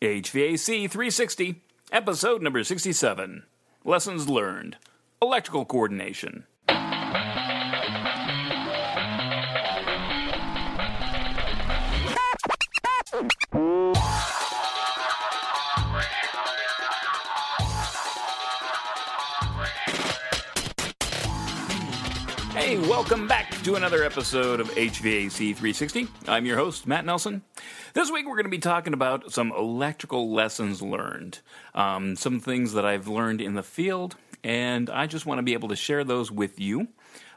HVAC 360, episode number 67 Lessons Learned Electrical Coordination. Hey, welcome back to another episode of HVAC 360. I'm your host, Matt Nelson. This week we're going to be talking about some electrical lessons learned, um, some things that I've learned in the field, and I just want to be able to share those with you.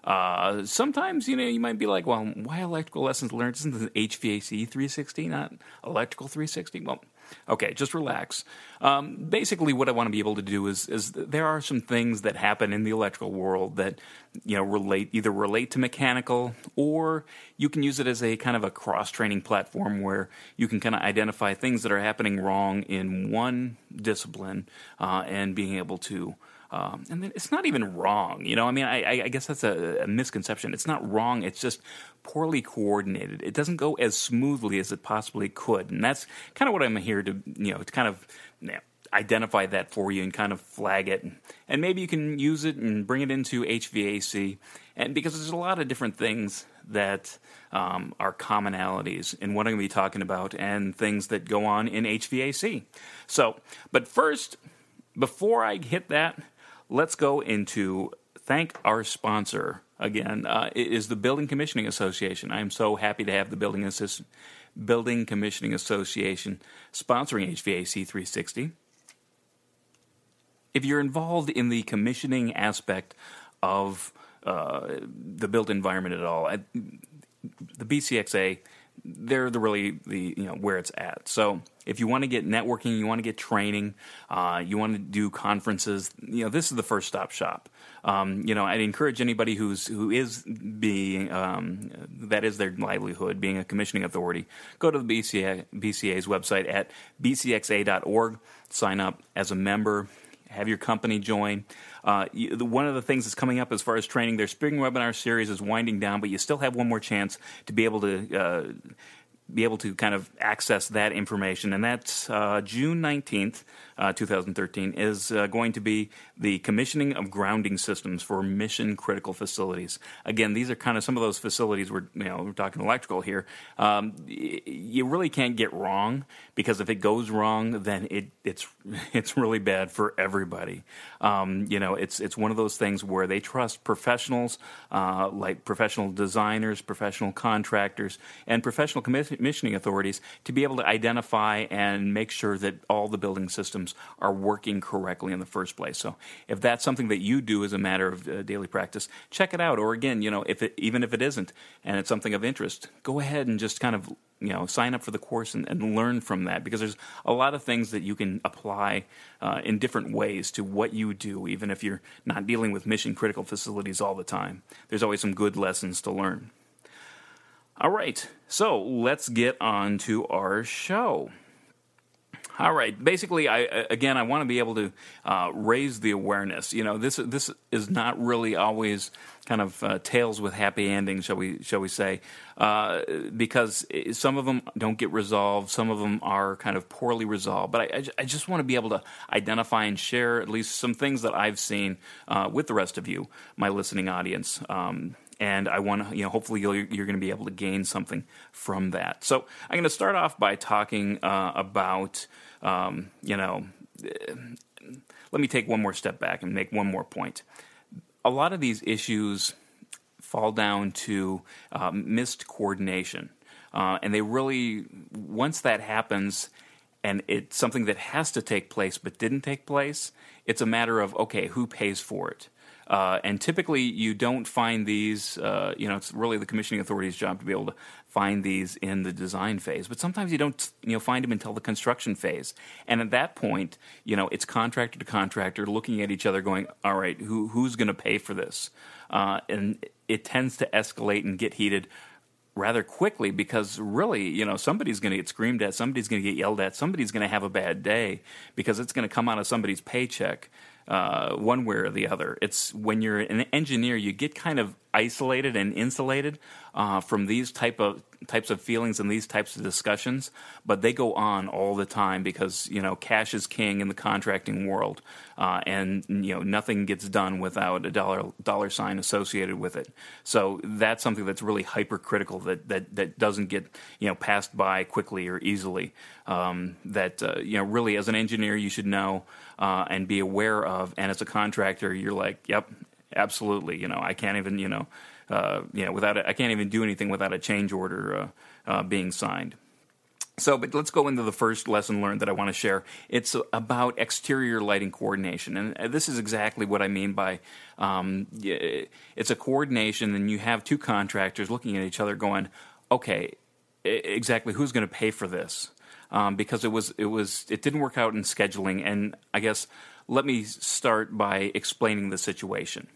Uh, sometimes, you know, you might be like, well, why electrical lessons learned? Isn't this HVAC 360, not electrical 360? Well, Okay, just relax. Um, basically, what I want to be able to do is is there are some things that happen in the electrical world that you know relate either relate to mechanical or you can use it as a kind of a cross training platform where you can kind of identify things that are happening wrong in one discipline uh, and being able to. Um, and it's not even wrong, you know. I mean, I, I guess that's a, a, misconception. It's not wrong. It's just poorly coordinated. It doesn't go as smoothly as it possibly could, and that's kind of what I'm here to, you know, to kind of you know, identify that for you and kind of flag it, and, maybe you can use it and bring it into HVAC, and because there's a lot of different things that um, are commonalities in what I'm going to be talking about and things that go on in HVAC. So, but first, before I hit that let's go into thank our sponsor again. Uh, is the Building Commissioning Association. I am so happy to have the Building Assist- Building Commissioning Association sponsoring HVAC 360. If you're involved in the commissioning aspect of uh, the built environment at all, the BCXA they're the really the you know where it's at. So if you want to get networking, you want to get training, uh, you want to do conferences, you know this is the first stop shop. Um, you know I'd encourage anybody who's who is being um, that is their livelihood, being a commissioning authority, go to the BCA, BCA's website at bcxa.org, sign up as a member, have your company join. Uh, you, the, one of the things that's coming up as far as training, their spring webinar series is winding down, but you still have one more chance to be able to uh, be able to kind of access that information, and that's uh, June 19th, uh, 2013, is uh, going to be the commissioning of grounding systems for mission critical facilities. Again, these are kind of some of those facilities where you know we're talking electrical here. Um, you really can't get wrong because if it goes wrong, then it, it's it's really bad for everybody. Um, you know, it's it's one of those things where they trust professionals uh, like professional designers, professional contractors, and professional commission commissioning authorities to be able to identify and make sure that all the building systems are working correctly in the first place. So, if that's something that you do as a matter of uh, daily practice, check it out. Or again, you know, if it, even if it isn't, and it's something of interest, go ahead and just kind of you know sign up for the course and, and learn from that because there's a lot of things that you can apply uh, in different ways to what you do, even if you're not dealing with mission critical facilities all the time. There's always some good lessons to learn. All right, so let's get on to our show. All right. Basically, I again, I want to be able to uh, raise the awareness. You know, this this is not really always kind of uh, tales with happy endings, shall we shall we say? Uh, because some of them don't get resolved, some of them are kind of poorly resolved. But I, I just want to be able to identify and share at least some things that I've seen uh, with the rest of you, my listening audience. Um, and I want to, you know, hopefully you're, you're going to be able to gain something from that. So I'm going to start off by talking uh, about, um, you know, let me take one more step back and make one more point. A lot of these issues fall down to uh, missed coordination, uh, and they really, once that happens, and it's something that has to take place but didn't take place, it's a matter of okay, who pays for it? Uh, and typically, you don't find these. Uh, you know, it's really the commissioning authority's job to be able to find these in the design phase. But sometimes you don't. You know, find them until the construction phase. And at that point, you know, it's contractor to contractor looking at each other, going, "All right, who who's going to pay for this?" Uh, and it tends to escalate and get heated rather quickly because really, you know, somebody's going to get screamed at, somebody's going to get yelled at, somebody's going to have a bad day because it's going to come out of somebody's paycheck uh, one way or the other. It's when you're an engineer, you get kind of isolated and insulated uh, from these type of types of feelings and these types of discussions, but they go on all the time because you know cash is king in the contracting world, uh, and you know nothing gets done without a dollar dollar sign associated with it. So that's something that's really hypercritical that that that doesn't get you know passed by quickly or easily. Um, that uh, you know really as an engineer you should know uh, and be aware of, and as a contractor you're like, yep, absolutely. You know I can't even you know uh, you know, without I can't even do anything without a change order uh, uh, being signed. So, but let's go into the first lesson learned that I want to share. It's about exterior lighting coordination, and uh, this is exactly what I mean by um, it's a coordination, and you have two contractors looking at each other, going, "Okay, exactly who's going to pay for this?" Um, because it was it was it didn't work out in scheduling, and I guess let me start by explaining the situation.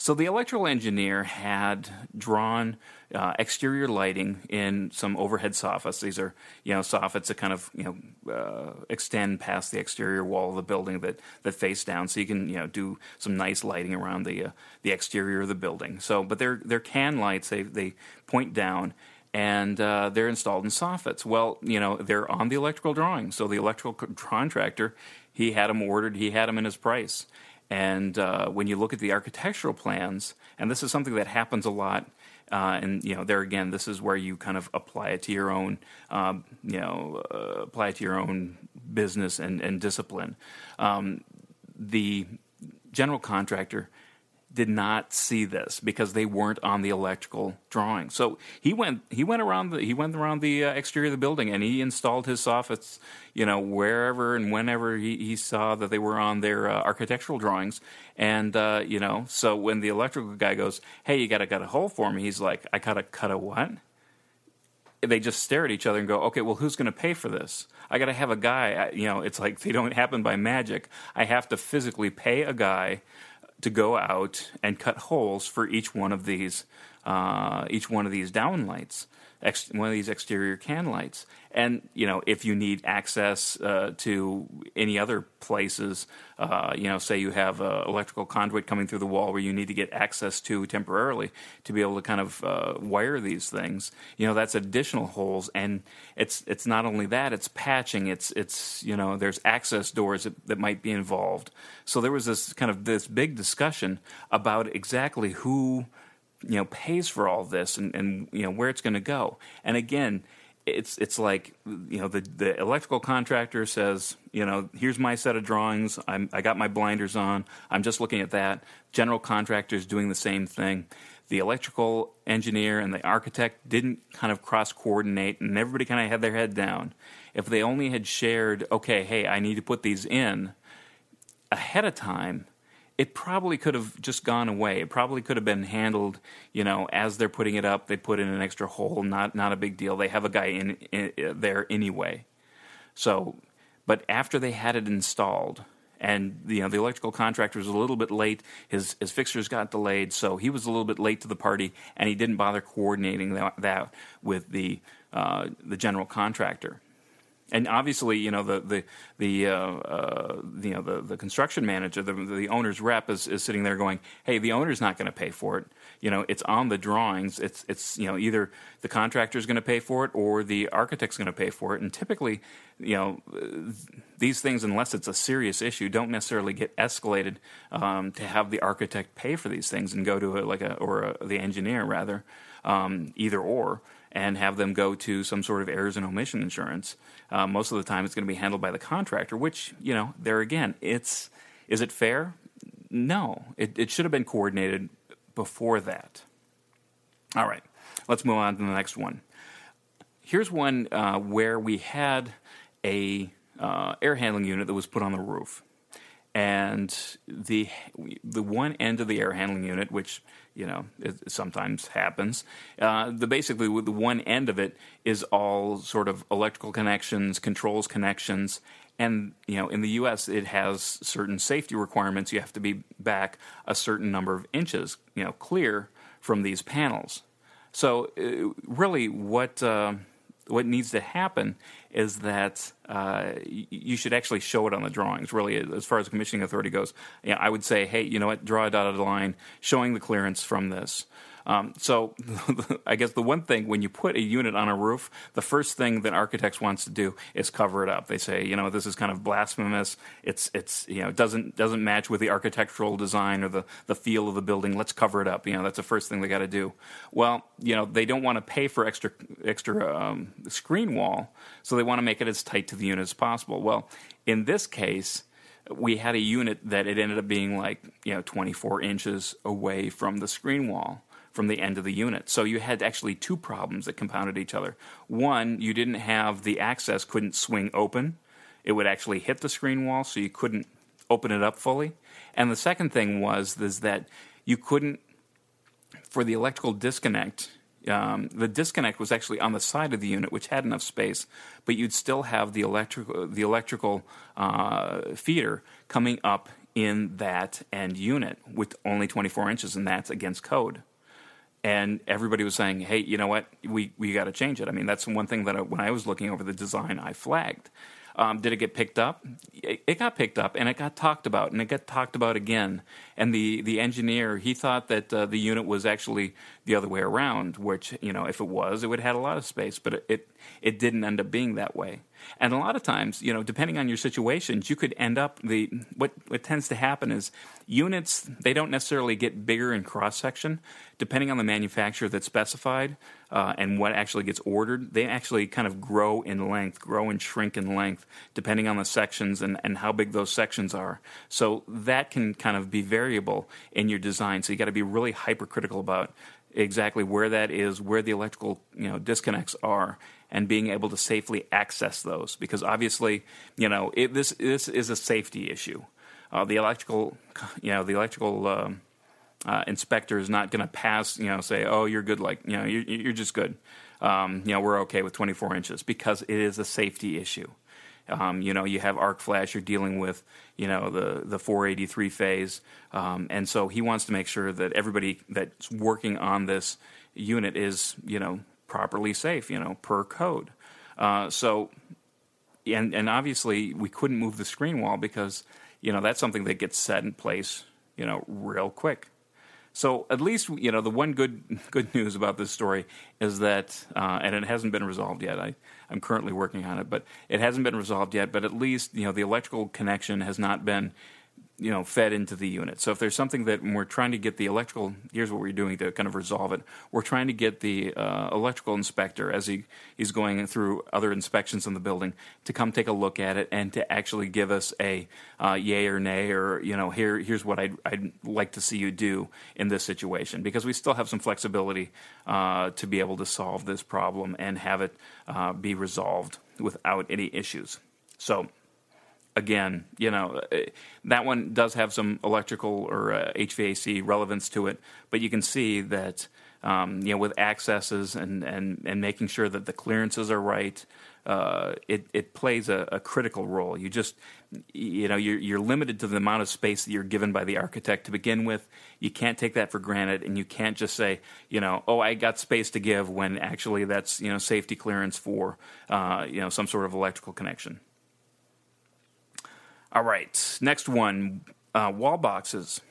So the electrical engineer had drawn uh, exterior lighting in some overhead soffits. These are you know soffits that kind of you know uh, extend past the exterior wall of the building that that face down, so you can you know do some nice lighting around the uh, the exterior of the building. So, but they're they're can lights. They they point down and uh, they're installed in soffits. Well, you know, they're on the electrical drawing. So the electrical contractor, he had them ordered, he had them in his price. And uh, when you look at the architectural plans, and this is something that happens a lot, uh, and you know, there again, this is where you kind of apply it to your own, um, you know, uh, apply it to your own business and, and discipline. Um, the general contractor did not see this because they weren't on the electrical drawing. So he went he went around the he went around the uh, exterior of the building and he installed his soffits, you know, wherever and whenever he, he saw that they were on their uh, architectural drawings. And uh, you know, so when the electrical guy goes, "Hey, you got to cut a hole for me," he's like, "I got to cut a what?" They just stare at each other and go, "Okay, well, who's going to pay for this?" I got to have a guy. You know, it's like they don't happen by magic. I have to physically pay a guy to go out and cut holes for each one of these uh, each one of these downlights, ex- one of these exterior can lights. And you know, if you need access uh, to any other places, uh, you know, say you have an electrical conduit coming through the wall where you need to get access to temporarily to be able to kind of uh, wire these things, you know, that's additional holes. And it's it's not only that; it's patching. It's it's you know, there's access doors that, that might be involved. So there was this kind of this big discussion about exactly who you know pays for all this and, and you know where it's going to go. And again, it's it's like you know the the electrical contractor says you know here's my set of drawings. I'm, I got my blinders on. I'm just looking at that. General contractor is doing the same thing. The electrical engineer and the architect didn't kind of cross coordinate, and everybody kind of had their head down. If they only had shared, okay, hey, I need to put these in ahead of time, it probably could have just gone away. It probably could have been handled, you know, as they're putting it up, they put in an extra hole, not not a big deal. They have a guy in, in there anyway. So, but after they had it installed, and you know the electrical contractor was a little bit late. His his fixtures got delayed, so he was a little bit late to the party, and he didn't bother coordinating that, that with the uh, the general contractor and obviously, you know the the the uh, uh, you know the, the construction manager, the the owner's rep is, is sitting there going, "Hey, the owner's not going to pay for it. You know, it's on the drawings. It's it's you know either the contractor's going to pay for it or the architect's going to pay for it. And typically, you know, these things, unless it's a serious issue, don't necessarily get escalated um, to have the architect pay for these things and go to a, like a or a, the engineer rather, um, either or." And have them go to some sort of errors and omission insurance. Uh, most of the time, it's going to be handled by the contractor, which you know, there again, it's is it fair? No, it, it should have been coordinated before that. All right, let's move on to the next one. Here's one uh, where we had a uh, air handling unit that was put on the roof, and the the one end of the air handling unit, which you know, it sometimes happens. Uh, the basically the one end of it is all sort of electrical connections, controls connections, and you know, in the U.S. it has certain safety requirements. You have to be back a certain number of inches, you know, clear from these panels. So, uh, really, what uh, what needs to happen is that uh, you should actually show it on the drawings. Really, as far as the commissioning authority goes, I would say, hey, you know what, draw a dotted line showing the clearance from this. Um, so I guess the one thing when you put a unit on a roof, the first thing that architects wants to do is cover it up. They say, you know, this is kind of blasphemous. It's it's you know doesn't doesn't match with the architectural design or the the feel of the building. Let's cover it up. You know, that's the first thing they got to do. Well, you know, they don't want to pay for extra extra um, screen wall, so they want to make it as tight to the unit as possible. Well, in this case we had a unit that it ended up being like you know 24 inches away from the screen wall from the end of the unit. So you had actually two problems that compounded each other. One, you didn't have the access couldn't swing open. It would actually hit the screen wall, so you couldn't open it up fully. And the second thing was is that you couldn't, for the electrical disconnect, um, the disconnect was actually on the side of the unit, which had enough space, but you'd still have the electrical the electrical uh, feeder coming up in that end unit with only 24 inches, and that's against code and everybody was saying, "Hey, you know what? We we got to change it." I mean, that's one thing that I, when I was looking over the design, I flagged. Um, did it get picked up? It, it, got picked up, and it got talked about, and it got talked about again. And the the engineer he thought that uh, the unit was actually the other way around, which you know, if it was, it would have had a lot of space, but it, it it didn't end up being that way. And a lot of times, you know, depending on your situations, you could end up the what what tends to happen is units they don't necessarily get bigger in cross section, depending on the manufacturer that's specified uh, and what actually gets ordered. They actually kind of grow in length, grow and shrink in length, depending on the sections and and how big those sections are. So that can kind of be variable in your design. So you got to be really hypercritical about exactly where that is, where the electrical you know disconnects are, and being able to safely access those. Because obviously, you know, it, this this is a safety issue. Uh, the electrical, you know, the electrical um, uh, inspector is not going to pass, you know, say, oh, you're good, like, you know, you're, you're just good. Um, you know, we're okay with 24 inches because it is a safety issue. Um, you know, you have arc flash. You're dealing with, you know, the the 483 phase, um, and so he wants to make sure that everybody that's working on this unit is, you know, properly safe, you know, per code. Uh, so, and and obviously we couldn't move the screen wall because you know that's something that gets set in place, you know, real quick. So at least you know the one good good news about this story is that, uh, and it hasn't been resolved yet. I I'm currently working on it, but it hasn't been resolved yet. But at least you know the electrical connection has not been you know fed into the unit. So if there's something that we're trying to get the electrical, here's what we're doing to kind of resolve it. We're trying to get the uh, electrical inspector as he he's going through other inspections in the building to come take a look at it and to actually give us a uh, yay or nay or you know here here's what I'd, I'd like to see you do in this situation because we still have some flexibility uh, to be able to solve this problem and have it uh, be resolved without any issues. So again, you know, uh, that one does have some electrical or uh, HVAC relevance to it, but you can see that, um, you know, with accesses and, and, and making sure that the clearances are right, uh, it, it plays a, a, critical role. You just, you know, you're, you're limited to the amount of space that you're given by the architect to begin with. You can't take that for granted, and you can't just say, you know, oh, I got space to give when actually that's, you know, safety clearance for, uh, you know, some sort of electrical connection. All right, next one uh, wall boxes.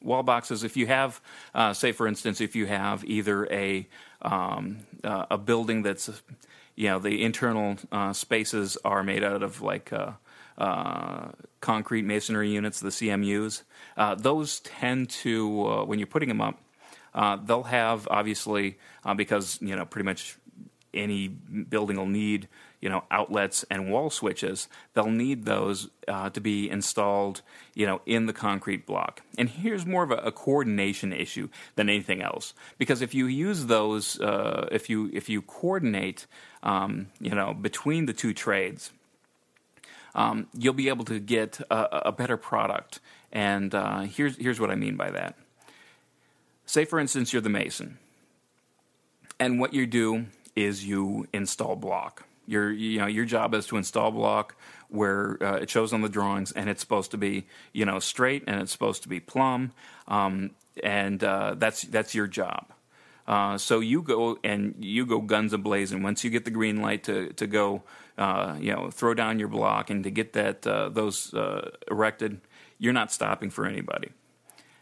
Wall boxes, if you have, uh, say for instance, if you have either a, um, uh, a building that's, you know, the internal uh, spaces are made out of like uh, uh, concrete masonry units, the CMUs, those tend to, when you're putting them up, they'll have obviously, because, you know, pretty much any building will need you know outlets and wall switches they'll need those uh, to be installed you know in the concrete block. And here's more of a, a coordination issue than anything else. Because if you use those uh, if you if you coordinate um, you know between the two trades um, you'll be able to get a, a better product. And uh, here's here's what I mean by that. Say for instance you're the mason. And what you do is you install block your you know your job is to install block where uh, it shows on the drawings, and it's supposed to be you know straight and it's supposed to be plumb, um, and uh, that's that's your job. Uh, so you go and you go guns ablazing. Once you get the green light to to go, uh, you know, throw down your block and to get that uh, those uh, erected, you're not stopping for anybody.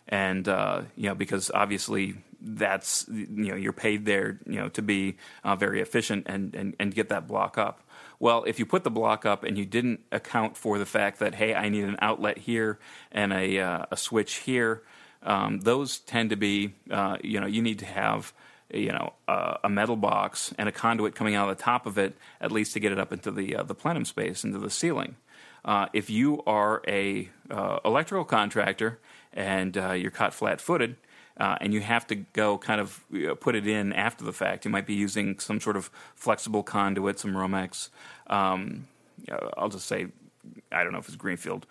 And uh, you know because obviously that's you know you're paid there you know to be uh, very efficient and, and and get that block up. Well, if you put the block up and you didn't account for the fact that hey, I need an outlet here and a a switch here um, those tend to be, uh, you know, you need to have, you know, uh, a metal box and a conduit coming out of the top of it, at least to get it up into the uh, the plenum space, into the ceiling. Uh, if you are a uh, electrical contractor and uh, you're caught flat-footed, uh, and you have to go kind of put it in after the fact. You might be using some sort of flexible conduit, some Romex. Um, I'll just say, I don't know if it's Greenfield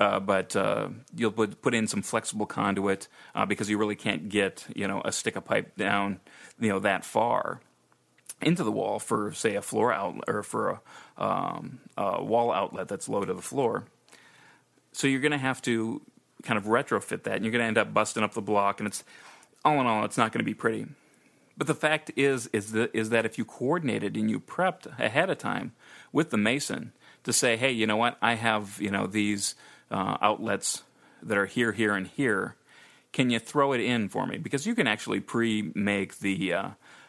uh, but uh, you'll put, put in some flexible conduit uh, because you really can't get you know a stick of pipe down you know that far into the wall for say a floor outlet or for a, um, a wall outlet that's low to the floor. So you're going to have to kind of retrofit that, and you're going to end up busting up the block, and it's all in all, it's not going to be pretty. But the fact is, is that, is that if you coordinated and you prepped ahead of time with the mason, to say, hey, you know what, I have you know these uh, outlets that are here, here, and here. Can you throw it in for me? Because you can actually pre-make the uh,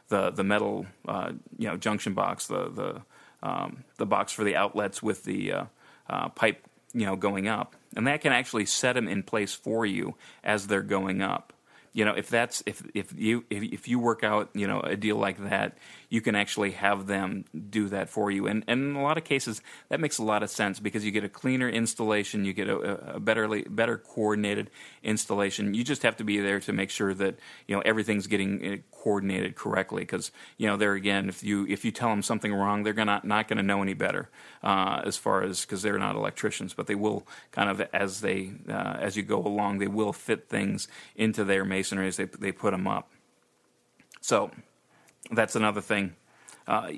the the metal uh, you know junction box, the the um, the box for the outlets with the uh, uh, pipe you know going up, and that can actually set them in place for you as they're going up. You know if that's if if you if, if you work out you know a deal like that you can actually have them do that for you. And, and in a lot of cases that makes a lot of sense because you get a cleaner installation you get a, a better better coordinated installation. You just have to be there to make sure that you know everything's getting eh, coordinated correctly because you know there again if you if you tell them something wrong they're gonna not going to know any better uh, as far as because they're not electricians but they will kind of as they uh, as you go along they will fit things into their masonry as they they put them up. So that's another thing. Uh,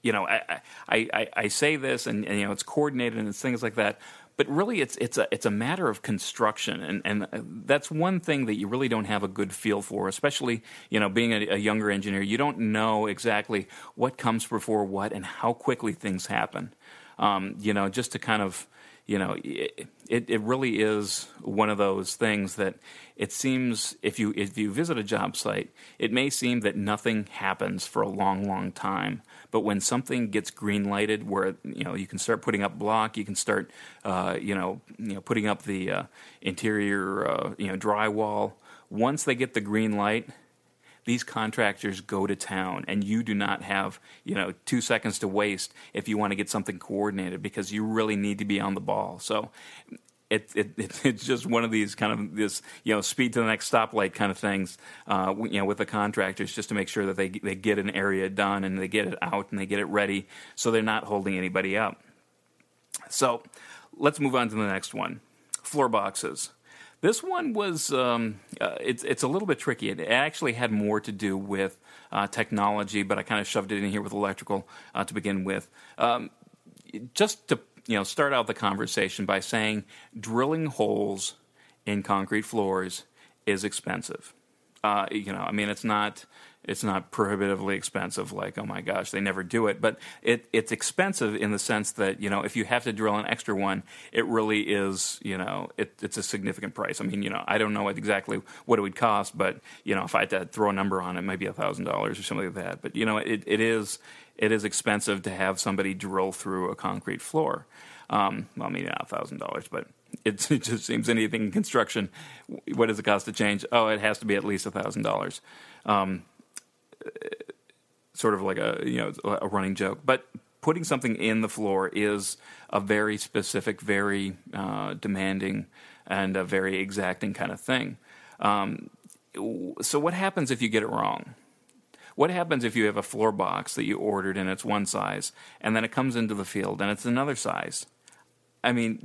you know I, I, I, I say this and, and you know it's coordinated and it's things like that but really it's it's a it's a matter of construction. And and that's one thing that you really don't have a good feel for especially you know being a, a, younger engineer. You don't know exactly what comes before what and how quickly things happen. Um, you know just to kind of you know, it, it really is one of those things that it seems if you if you visit a job site, it may seem that nothing happens for a long, long time. But when something gets green lighted, where you know you can start putting up block, you can start uh, you know you know putting up the uh, interior uh, you know drywall. Once they get the green light, these contractors go to town and you do not have you know two seconds to waste if you want to get something coordinated because you really need to be on the ball. So it, it, it, it's just one of these kind of this you know speed to the next stoplight kind of things uh, you know with the contractors just to make sure that they they get an area done and they get it out and they get it ready so they're not holding anybody up. So let's move on to the next one. Floor boxes this one was um, uh, it's it's a little bit tricky. It actually had more to do with uh, technology, but I kind of shoved it in here with electrical uh, to begin with. Um, just to you know, start out the conversation by saying drilling holes in concrete floors is expensive. Uh, you know, I mean, it's not it's not prohibitively expensive like oh my gosh they never do it. But it, it's expensive in the sense that you know if you have to drill an extra one it really is you know it, it's a significant price. I mean you know i don't know what exactly what it would cost but you know if i had to throw a number on it maybe a thousand dollars or something like that. But you know it, it is it is expensive to have somebody drill through a concrete floor. Um, well maybe not a thousand dollars but it, just seems anything in construction what does it cost to change? Oh it has to be at least a thousand dollars. Um, sort of like a you know a running joke, but putting something in the floor is a very specific, very uh, demanding, and a very exacting kind of thing. Um, so, what happens if you get it wrong? What happens if you have a floor box that you ordered and it's one size, and then it comes into the field and it's another size? I mean,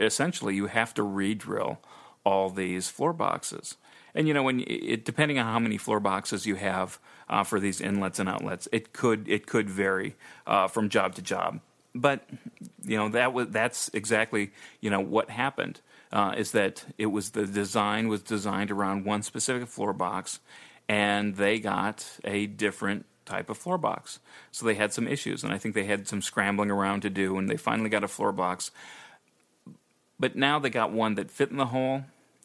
essentially, you have to re-drill all these floor boxes. And you know, when it, depending on how many floor boxes you have uh, for these inlets and outlets, it could it could vary uh, from job to job. But you know that was that's exactly you know what happened uh, is that it was the design was designed around one specific floor box, and they got a different type of floor box. So they had some issues, and I think they had some scrambling around to do, and they finally got a floor box. But now they got one that fit in the hole.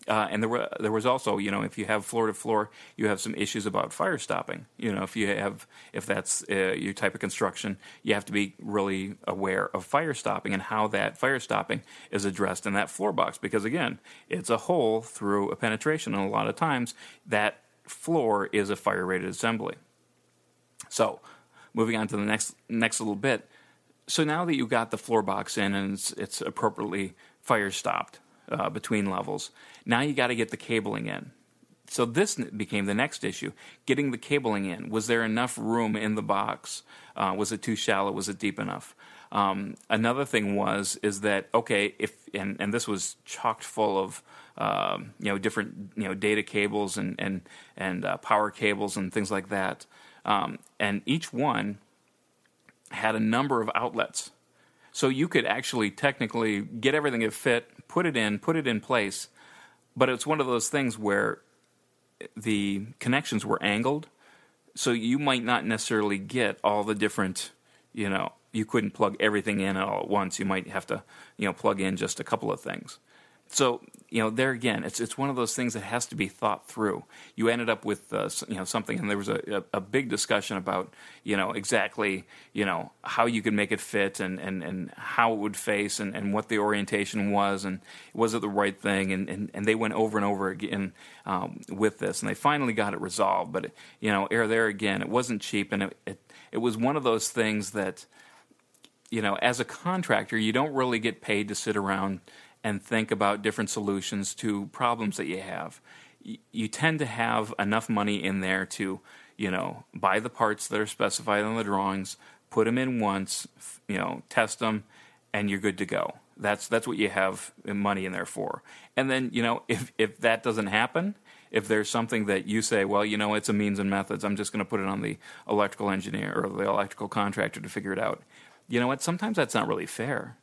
Uh, and there were there was also you know if you have floor to floor you have some issues about fire stopping. You know if you have if that's uh, your type of construction you have to be really aware of fire stopping and how that fire stopping is addressed in that floor box. Because again it's a hole through a penetration and a lot of times that floor is a fire rated assembly. So moving on to the next next little bit. So now that you got the floor box in and it's, it's appropriately fire stopped uh, between levels. Now you got to get the cabling in. So this became the next issue: getting the cabling in. Was there enough room in the box? Uh, was it too shallow? Was it deep enough? Um, another thing was is that okay if and, and this was chocked full of um, you know different you know data cables and and and uh, power cables and things like that, um, and each one had a number of outlets. So you could actually technically get everything to fit, put it in, put it in place, but it's one of those things where the connections were angled, so you might not necessarily get all the different, you know, you couldn't plug everything in all at once. You might have to, you know, plug in just a couple of things. So you know, there again, it's it's one of those things that has to be thought through. You ended up with uh, you know something, and there was a, a, a, big discussion about you know exactly you know how you could make it fit and and, and how it would face and, and what the orientation was and was it the right thing and, and, and they went over and over again um, with this, and they finally got it resolved. But you know, air there again, it wasn't cheap, and it, it it was one of those things that you know, as a contractor, you don't really get paid to sit around and think about different solutions to problems that you have. You tend to have enough money in there to, you know, buy the parts that are specified on the drawings, put them in once, you know, test them, and you're good to go. That's that's what you have uh, money in there for. And then, you know, if if that doesn't happen, if there's something that you say, well, you know, it's a means and methods, I'm just going to put it on the electrical engineer or the electrical contractor to figure it out. You know what? Sometimes that's not really fair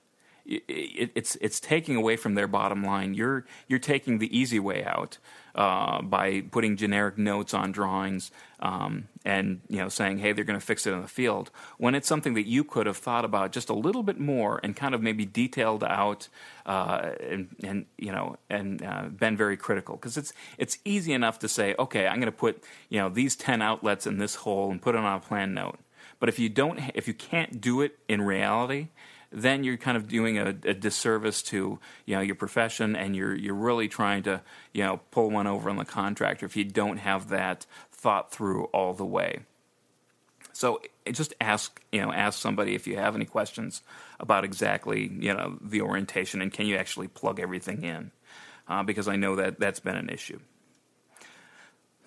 it, it's it's taking away from their bottom line. You're you're taking the easy way out uh, by putting generic notes on drawings um, and you know saying, hey, they're going to fix it in the field. When it's something that you could have thought about just a little bit more and kind of maybe detailed out uh, and, and, you know and uh, been very critical because it's it's easy enough to say, okay, I'm going to put you know these ten outlets in this hole and put it on a plan note. But if you don't, if you can't do it in reality, then you're kind of doing a, a, disservice to you know your profession, and you're you're really trying to you know pull one over on the contractor if you don't have that thought through all the way. So just ask you know ask somebody if you have any questions about exactly you know the orientation and can you actually plug everything in, uh, because I know that that's been an issue.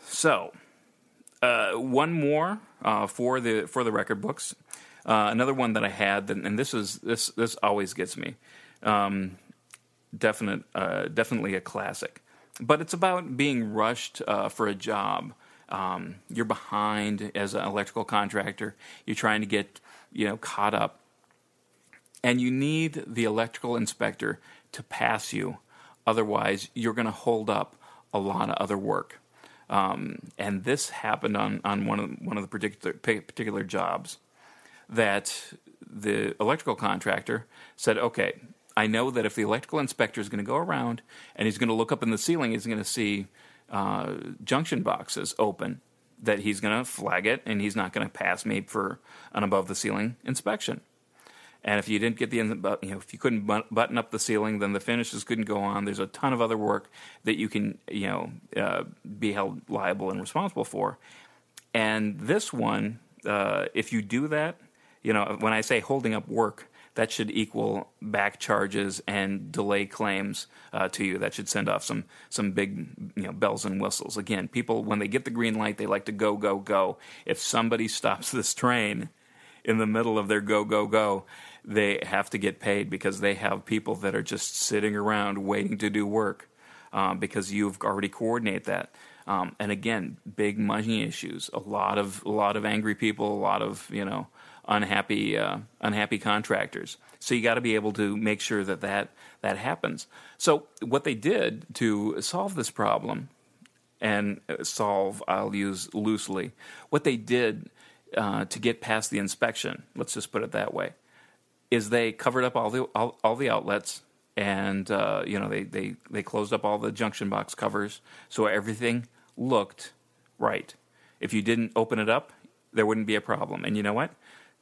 So. Uh, one more uh, for the for the record books. Uh, another one that I had, and this is this this always gets me. Um, definite, uh, definitely a classic. But it's about being rushed uh, for a job. Um, you're behind as an electrical contractor. You're trying to get you know caught up, and you need the electrical inspector to pass you. Otherwise, you're going to hold up a lot of other work. Um, and this happened on, on one of one of the particular particular jobs that the electrical contractor said, okay, I know that if the electrical inspector is going to go around and he's going to look up in the ceiling, he's going to see uh, junction boxes open, that he's going to flag it and he's not going to pass me for an above the ceiling inspection. And if you didn't get the, you know, if you couldn't button up the ceiling, then the finishes couldn't go on. There's a ton of other work that you can, you know, uh, be held liable and responsible for. And this one, uh, if you do that, you know, when I say holding up work, that should equal back charges and delay claims uh, to you. That should send off some some big you know bells and whistles. Again, people when they get the green light, they like to go go go. If somebody stops this train in the middle of their go go go, they have to get paid because they have people that are just sitting around waiting to do work um, because you've already coordinated that. Um, and again, big money issues. A lot of a lot of angry people. A lot of you know unhappy uh, unhappy contractors. So you got to be able to make sure that, that that happens. So what they did to solve this problem, and uh, solve, I'll use loosely. What they did uh, to get past the inspection, let's just put it that way, is they covered up all the all, all the outlets and uh, you know they, they they closed up all the junction box covers so everything looked right. If you didn't open it up, there wouldn't be a problem. And you know what?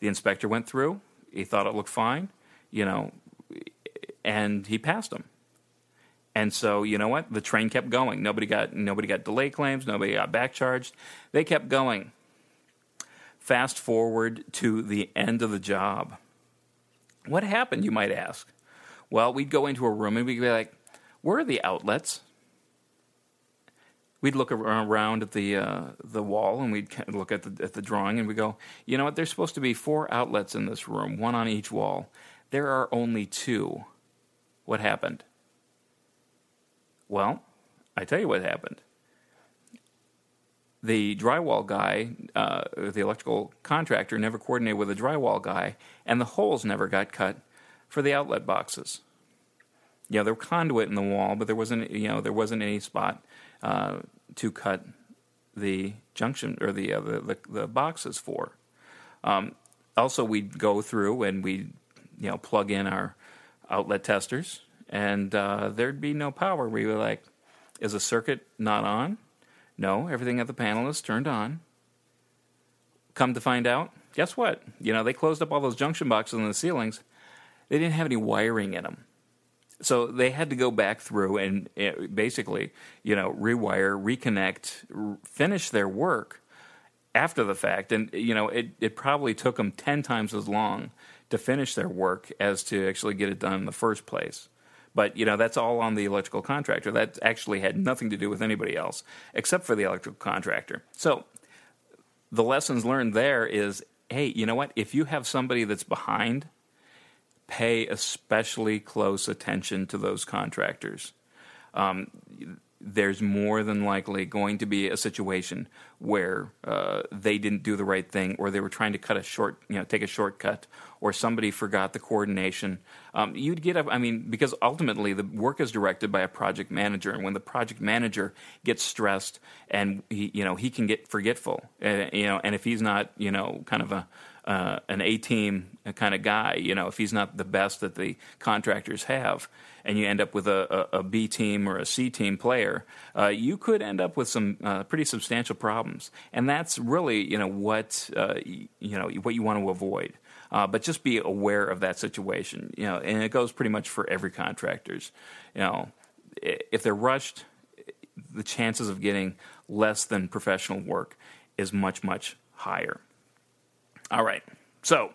The inspector went through. He thought it looked fine. You know, and he passed them. And so, you know what? The train kept going. Nobody got nobody got delay claims, nobody got back charged. They kept going. Fast forward to the end of the job. What happened, you might ask? Well, we'd go into a room and we'd be like, "Where are the outlets?" We'd look around at the uh, the wall and we'd look at the at the drawing and we go, "You know what? There's supposed to be four outlets in this room, one on each wall. There are only two. What happened?" Well, I tell you what happened. The drywall guy, uh, the electrical contractor, never coordinated with the drywall guy, and the holes never got cut for the outlet boxes. You know, there were conduit in the wall, but there wasn't, you know, there wasn't any spot uh, to cut the junction or the, uh, the, the, boxes for. Um, also, we'd go through and we'd, you know, plug in our outlet testers and uh, there'd be no power. We were like, is the circuit not on? No, everything at the panel is turned on. Come to find out, guess what? You know, they closed up all those junction boxes in the ceilings. They didn't have any wiring in them. So they had to go back through and eh, basically, you know, rewire, reconnect, finish their work after the fact. And, you know, it, it probably took them 10 times as long to finish their work as to actually get it done in the first place. But you know that's all on the electrical contractor. That actually had nothing to do with anybody else except for the electrical contractor. So the lessons learned there is, hey, you know what? If you have somebody that's behind, pay especially close attention to those contractors. Um, there's more than likely going to be a situation where uh, they didn't do the right thing, or they were trying to cut a short, you know, take a shortcut, or somebody forgot the coordination. Um, you'd get up. I mean, because ultimately the work is directed by a project manager, and when the project manager gets stressed and he, you know, he can get forgetful, uh, you know, and if he's not, you know, kind of a uh, an A team kind of guy, you know, if he's not the best that the contractors have, and you end up with a, a, a B team or a C team player, uh, you could end up with some uh, pretty substantial problems. And that's really, you know, what uh, you know what you want to avoid. Uh, but just be aware of that situation, you know, and it goes pretty much for every contractors. You know, if they're rushed, the chances of getting less than professional work is much much higher. All right, so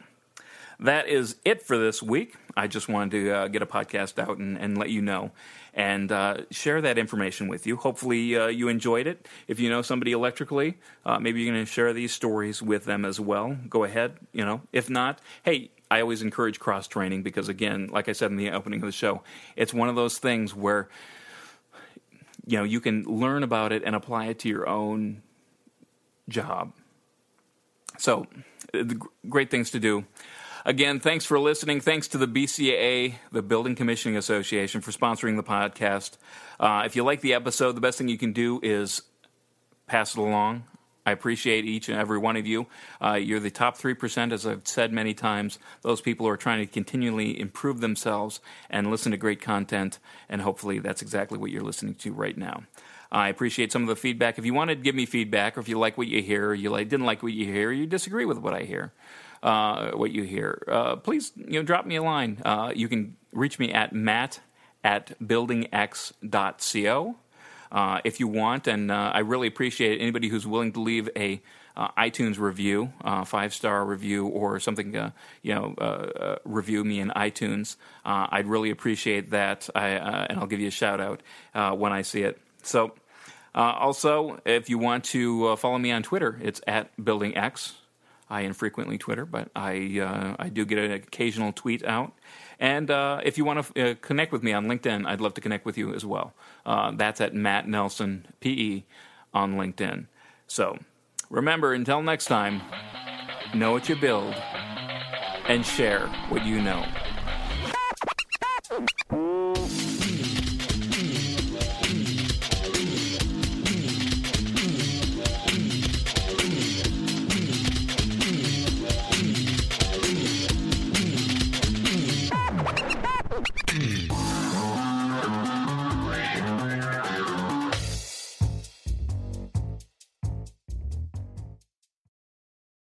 that is it for this week. I just wanted to uh, get a podcast out and, and, let you know and uh, share that information with you. Hopefully, uh, you enjoyed it. If you know somebody electrically, uh, maybe you're going to share these stories with them as well. Go ahead, you know. If not, hey, I always encourage cross training because, again, like I said in the opening of the show, it's one of those things where you know you can learn about it and apply it to your own job. So, great things to do. Again, thanks for listening. Thanks to the BCAA, the Building Commissioning Association, for sponsoring the podcast. Uh, if you like the episode, the best thing you can do is pass it along. I appreciate each and every one of you. Uh, you're the top 3%, as I've said many times. Those people who are trying to continually improve themselves and listen to great content, and hopefully that's exactly what you're listening to right now. I appreciate some of the feedback. If you want to give me feedback, or if you like what you hear, or you like, didn't like what you hear, or you disagree with what I hear, uh, what you hear, uh, please you know drop me a line. Uh, you can reach me at matt at buildingx.co uh, if you want, and uh, I really appreciate anybody who's willing to leave a uh, iTunes review, five star review, or something, you know, review me in iTunes. I'd really appreciate that, I, and I'll give you a shout out when I see it. So. also, if you want to follow me on Twitter, it's at BuildingX. I infrequently Twitter, but I uh, I do get an occasional tweet out. And uh, if you want to uh, connect with me on LinkedIn, I'd love to connect with you as well. Uh, that's at Matt Nelson PE on LinkedIn. So remember, until next time, know what you build and share what you know.